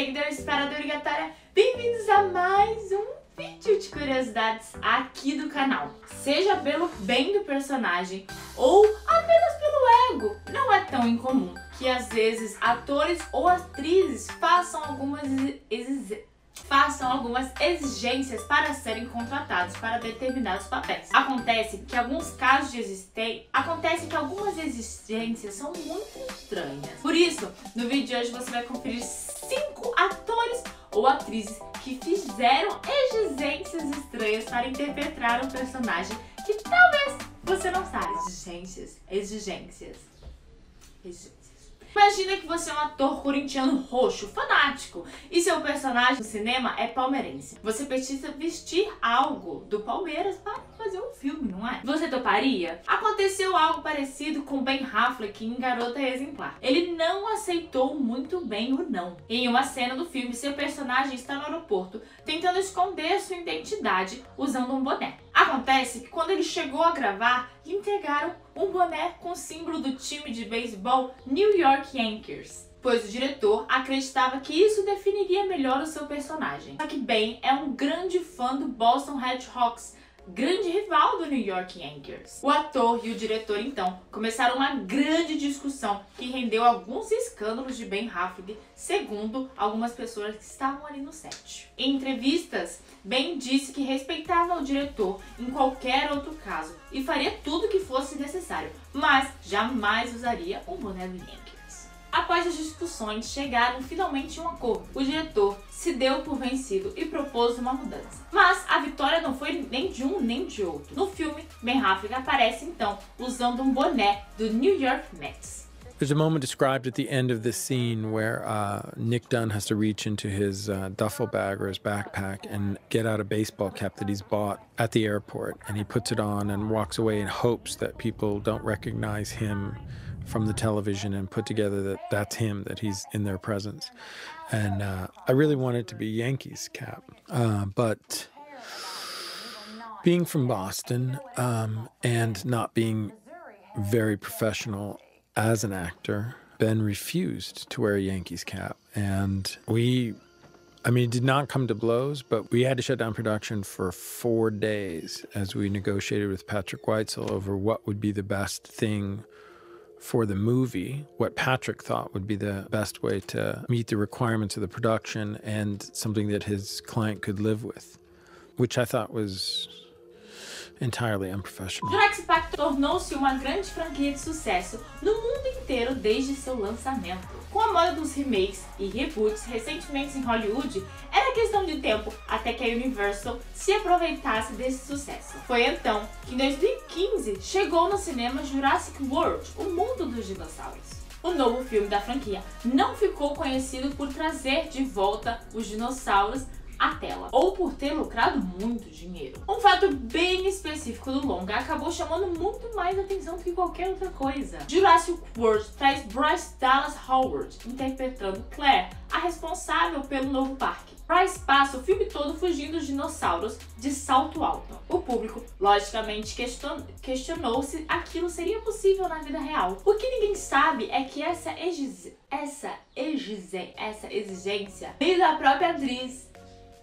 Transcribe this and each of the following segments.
seguidores espera do Obrigatória, bem-vindos a mais um vídeo de curiosidades aqui do canal. Seja pelo bem do personagem ou apenas pelo ego, não é tão incomum que às vezes atores ou atrizes façam algumas exigências façam algumas exigências para serem contratados para determinados papéis. Acontece que alguns casos de existem, acontece que algumas exigências são muito estranhas. Por isso, no vídeo de hoje você vai conferir ou atrizes que fizeram exigências estranhas para interpretar um personagem que talvez você não saiba. Exigências, exigências, exigências. Imagina que você é um ator corintiano roxo, fanático, e seu personagem no cinema é palmeirense. Você precisa vestir algo do Palmeiras para fazer um filme, não é? Você toparia? Aconteceu algo parecido com Ben Affleck em Garota Exemplar. Ele não aceitou muito bem o não. Em uma cena do filme, seu personagem está no aeroporto tentando esconder sua identidade usando um boné. Acontece que quando ele chegou a gravar, entregaram um boné com símbolo do time de beisebol New York Yankees pois o diretor acreditava que isso definiria melhor o seu personagem. Só que Ben é um grande fã do Boston Red Sox grande rival do New York Yankees. O ator e o diretor, então, começaram uma grande discussão que rendeu alguns escândalos de Ben Affleck, segundo algumas pessoas que estavam ali no set. Em entrevistas, Ben disse que respeitava o diretor em qualquer outro caso e faria tudo que fosse necessário, mas jamais usaria um boné do Yankees. Após as discussões, chegaram finalmente a um acordo. O diretor se deu por vencido e propôs uma mudança. Mas a vitória não foi nem de um nem de outro. No filme, Ben Affleck aparece então usando um boné do New York Mets. There's a moment described at the end of this scene where uh, Nick Dunn has to reach into his uh, duffel bag or his backpack and get out a baseball cap that he's bought at the airport. And he puts it on and walks away in hopes that people don't recognize him from the television and put together that that's him, that he's in their presence. And uh, I really wanted to be Yankees cap, uh, but being from Boston um, and not being very professional as an actor, Ben refused to wear a Yankees cap. And we, I mean, did not come to blows, but we had to shut down production for four days as we negotiated with Patrick Weitzel over what would be the best thing for the movie, what Patrick thought would be the best way to meet the requirements of the production and something that his client could live with, which I thought was entirely unprofessional. Jurassic Park tornou-se uma grande franquia de sucesso no mundo inteiro desde seu lançamento. Com a moda dos remakes e reboots recentemente em Hollywood, era questão de tempo até que a Universal se aproveitasse desse sucesso. Foi então que em 2015 chegou no cinema Jurassic World, o mundo dos dinossauros. O novo filme da franquia não ficou conhecido por trazer de volta os dinossauros à tela, ou por ter lucrado muito dinheiro. Um fato bem específico do longa acabou chamando muito mais atenção que qualquer outra coisa. Jurassic World traz Bryce Dallas Howard interpretando Claire, a responsável pelo novo parque. Bryce passa o filme todo fugindo dos dinossauros de salto alto. O público, logicamente, questionou se aquilo seria possível na vida real. O que ninguém sabe é que essa, essa, essa exigência veio da própria atriz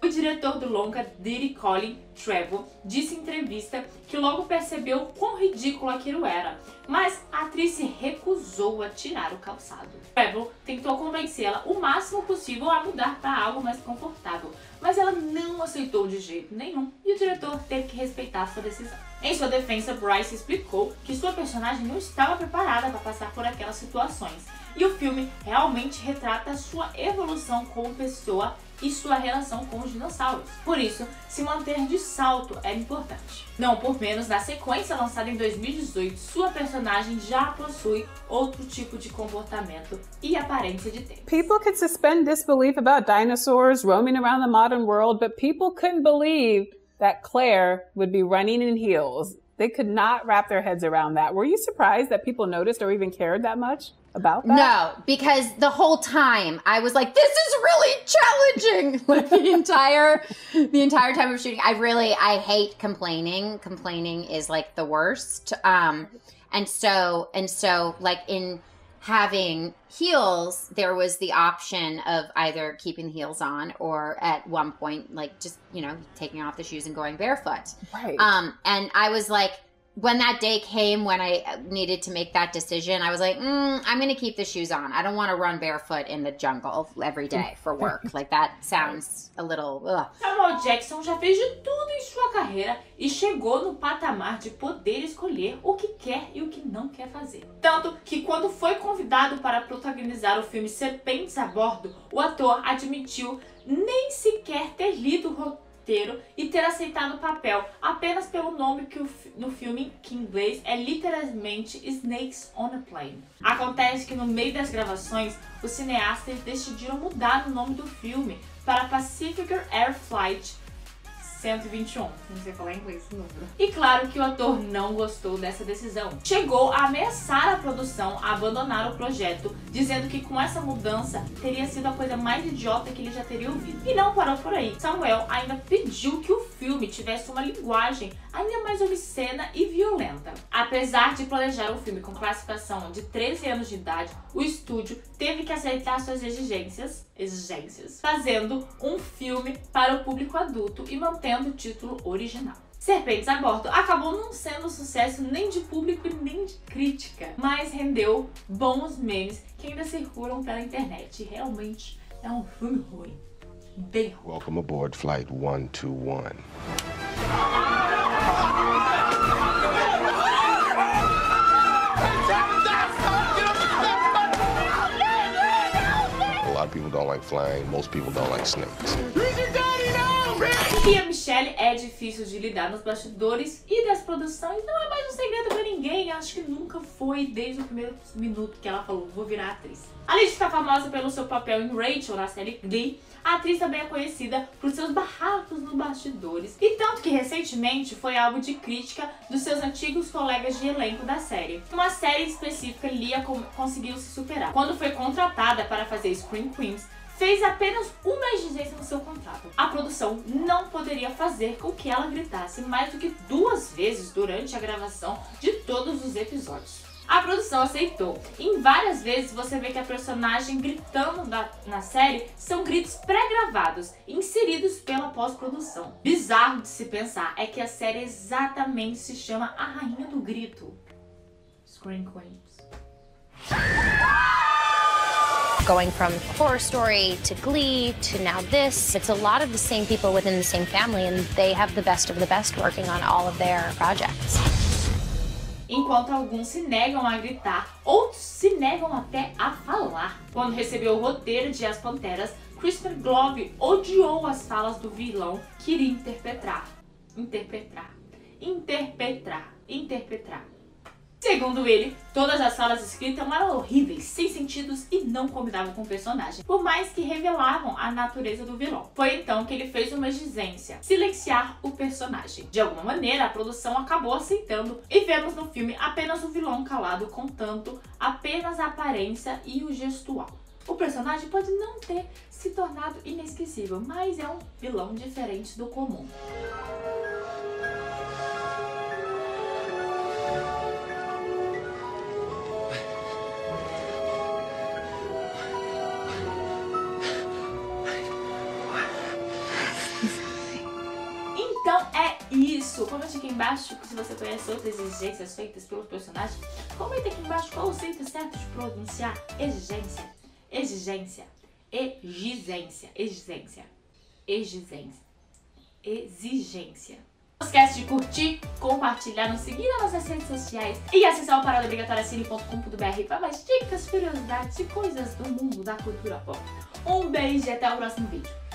o diretor do longa, Diddy Colin Trevor, disse em entrevista que logo percebeu quão ridículo aquilo era, mas a atriz se recusou a tirar o calçado. Trevor tentou convencê-la o máximo possível a mudar para algo mais confortável, mas ela não aceitou de jeito nenhum e o diretor teve que respeitar sua decisão. Em sua defesa, Bryce explicou que sua personagem não estava preparada para passar por aquelas situações e o filme realmente retrata sua evolução como pessoa e sua relação com os dinossauros. Por isso, se manter de salto é importante. Não por menos, na sequência lançada em 2018, sua personagem já possui outro tipo de comportamento e aparência de tempo. People could suspend disbelief about dinosaurs roaming around the modern world, but people couldn't believe that Claire would be running in heels. They could not wrap their heads around that. Were you surprised that people noticed or even cared that much? About that? No, because the whole time I was like, this is really challenging. like the entire the entire time of shooting. I really I hate complaining. Complaining is like the worst. Um and so and so like in having heels, there was the option of either keeping the heels on or at one point, like just, you know, taking off the shoes and going barefoot. Right. Um, and I was like, when that day came when I needed to make that decision, I was like, mm, I'm going to keep the shoes on. I don't want to run barefoot in the jungle every day for work. like that sounds a little. Ugh. Samuel Jackson já fez de tudo em sua carreira e chegou no patamar de poder escolher o que quer e o que não quer fazer. Tanto que quando foi convidado para protagonizar o filme Serpentes a Bordo, o ator admitiu nem sequer ter lido o roteiro e ter aceitado o papel apenas pelo nome que no filme, que em inglês é literalmente Snakes on a Plane. Acontece que no meio das gravações, os cineastas decidiram mudar o nome do filme para Pacific Air Flight 121. Não sei falar inglês esse número. E claro que o ator não gostou dessa decisão. Chegou a ameaçar a produção a abandonar o projeto, dizendo que com essa mudança teria sido a coisa mais idiota que ele já teria ouvido. E não parou por aí. Samuel ainda pediu que o filme tivesse uma linguagem ainda mais obscena e violenta. Apesar de planejar um filme com classificação de 13 anos de idade, o estúdio teve que aceitar suas exigências, exigências, fazendo um filme para o público adulto e mantendo o título original. Serpentes a Bordo acabou não sendo sucesso nem de público nem de crítica, mas rendeu bons memes que ainda circulam pela internet. E realmente é um filme ruim. Bem ruim. Welcome aboard Flight 121. A lot of people don't like flying. Most people don't like snakes. E a Michelle é difícil de lidar nos bastidores e das produções. Não é mais um segredo pra ninguém. Acho que nunca foi desde o primeiro minuto que ela falou: vou virar atriz. Além de ficar famosa pelo seu papel em Rachel na série Glee, a atriz também é conhecida por seus barracos nos bastidores. E tanto que recentemente foi alvo de crítica dos seus antigos colegas de elenco da série. Uma série específica, Lia conseguiu se superar. Quando foi contratada para fazer Scream Queens, fez apenas uma exigência no seu contrato. A produção não poderia fazer com que ela gritasse mais do que duas vezes durante a gravação de todos os episódios. A produção aceitou. Em várias vezes você vê que a personagem gritando na, na série são gritos pré-gravados, inseridos pela pós-produção. Bizarro de se pensar é que a série exatamente se chama A Rainha do Grito. Scream Queens. Going from horror story to glee to now this it's a lot of the same people within the same family and they have the best of the best working on all of their projects enquanto alguns se negam a gritar, outros se negam até a falar. Quando recebeu o roteiro de As Panteras, Christopher Globe odiou as falas do vilão que iria interpretar. Interpretar. Interpretar. Interpretar. Segundo ele, todas as falas escritas eram horríveis, sem e não combinavam com o personagem, por mais que revelavam a natureza do vilão. Foi então que ele fez uma exigência, silenciar o personagem. De alguma maneira, a produção acabou aceitando e vemos no filme apenas o vilão calado, contando apenas a aparência e o gestual. O personagem pode não ter se tornado inesquecível, mas é um vilão diferente do comum. Isso, comente aqui embaixo se você conhece outras exigências feitas pelos personagens. Comente aqui embaixo qual o jeito certo de pronunciar exigência, exigência, exigência, exigência, exigência, exigência. Não esquece de curtir, compartilhar, nos seguir nas nossas redes sociais e acessar o paradaobrigatoriacine.com.br para mais dicas, curiosidades e coisas do mundo da cultura pop. Um beijo e até o próximo vídeo.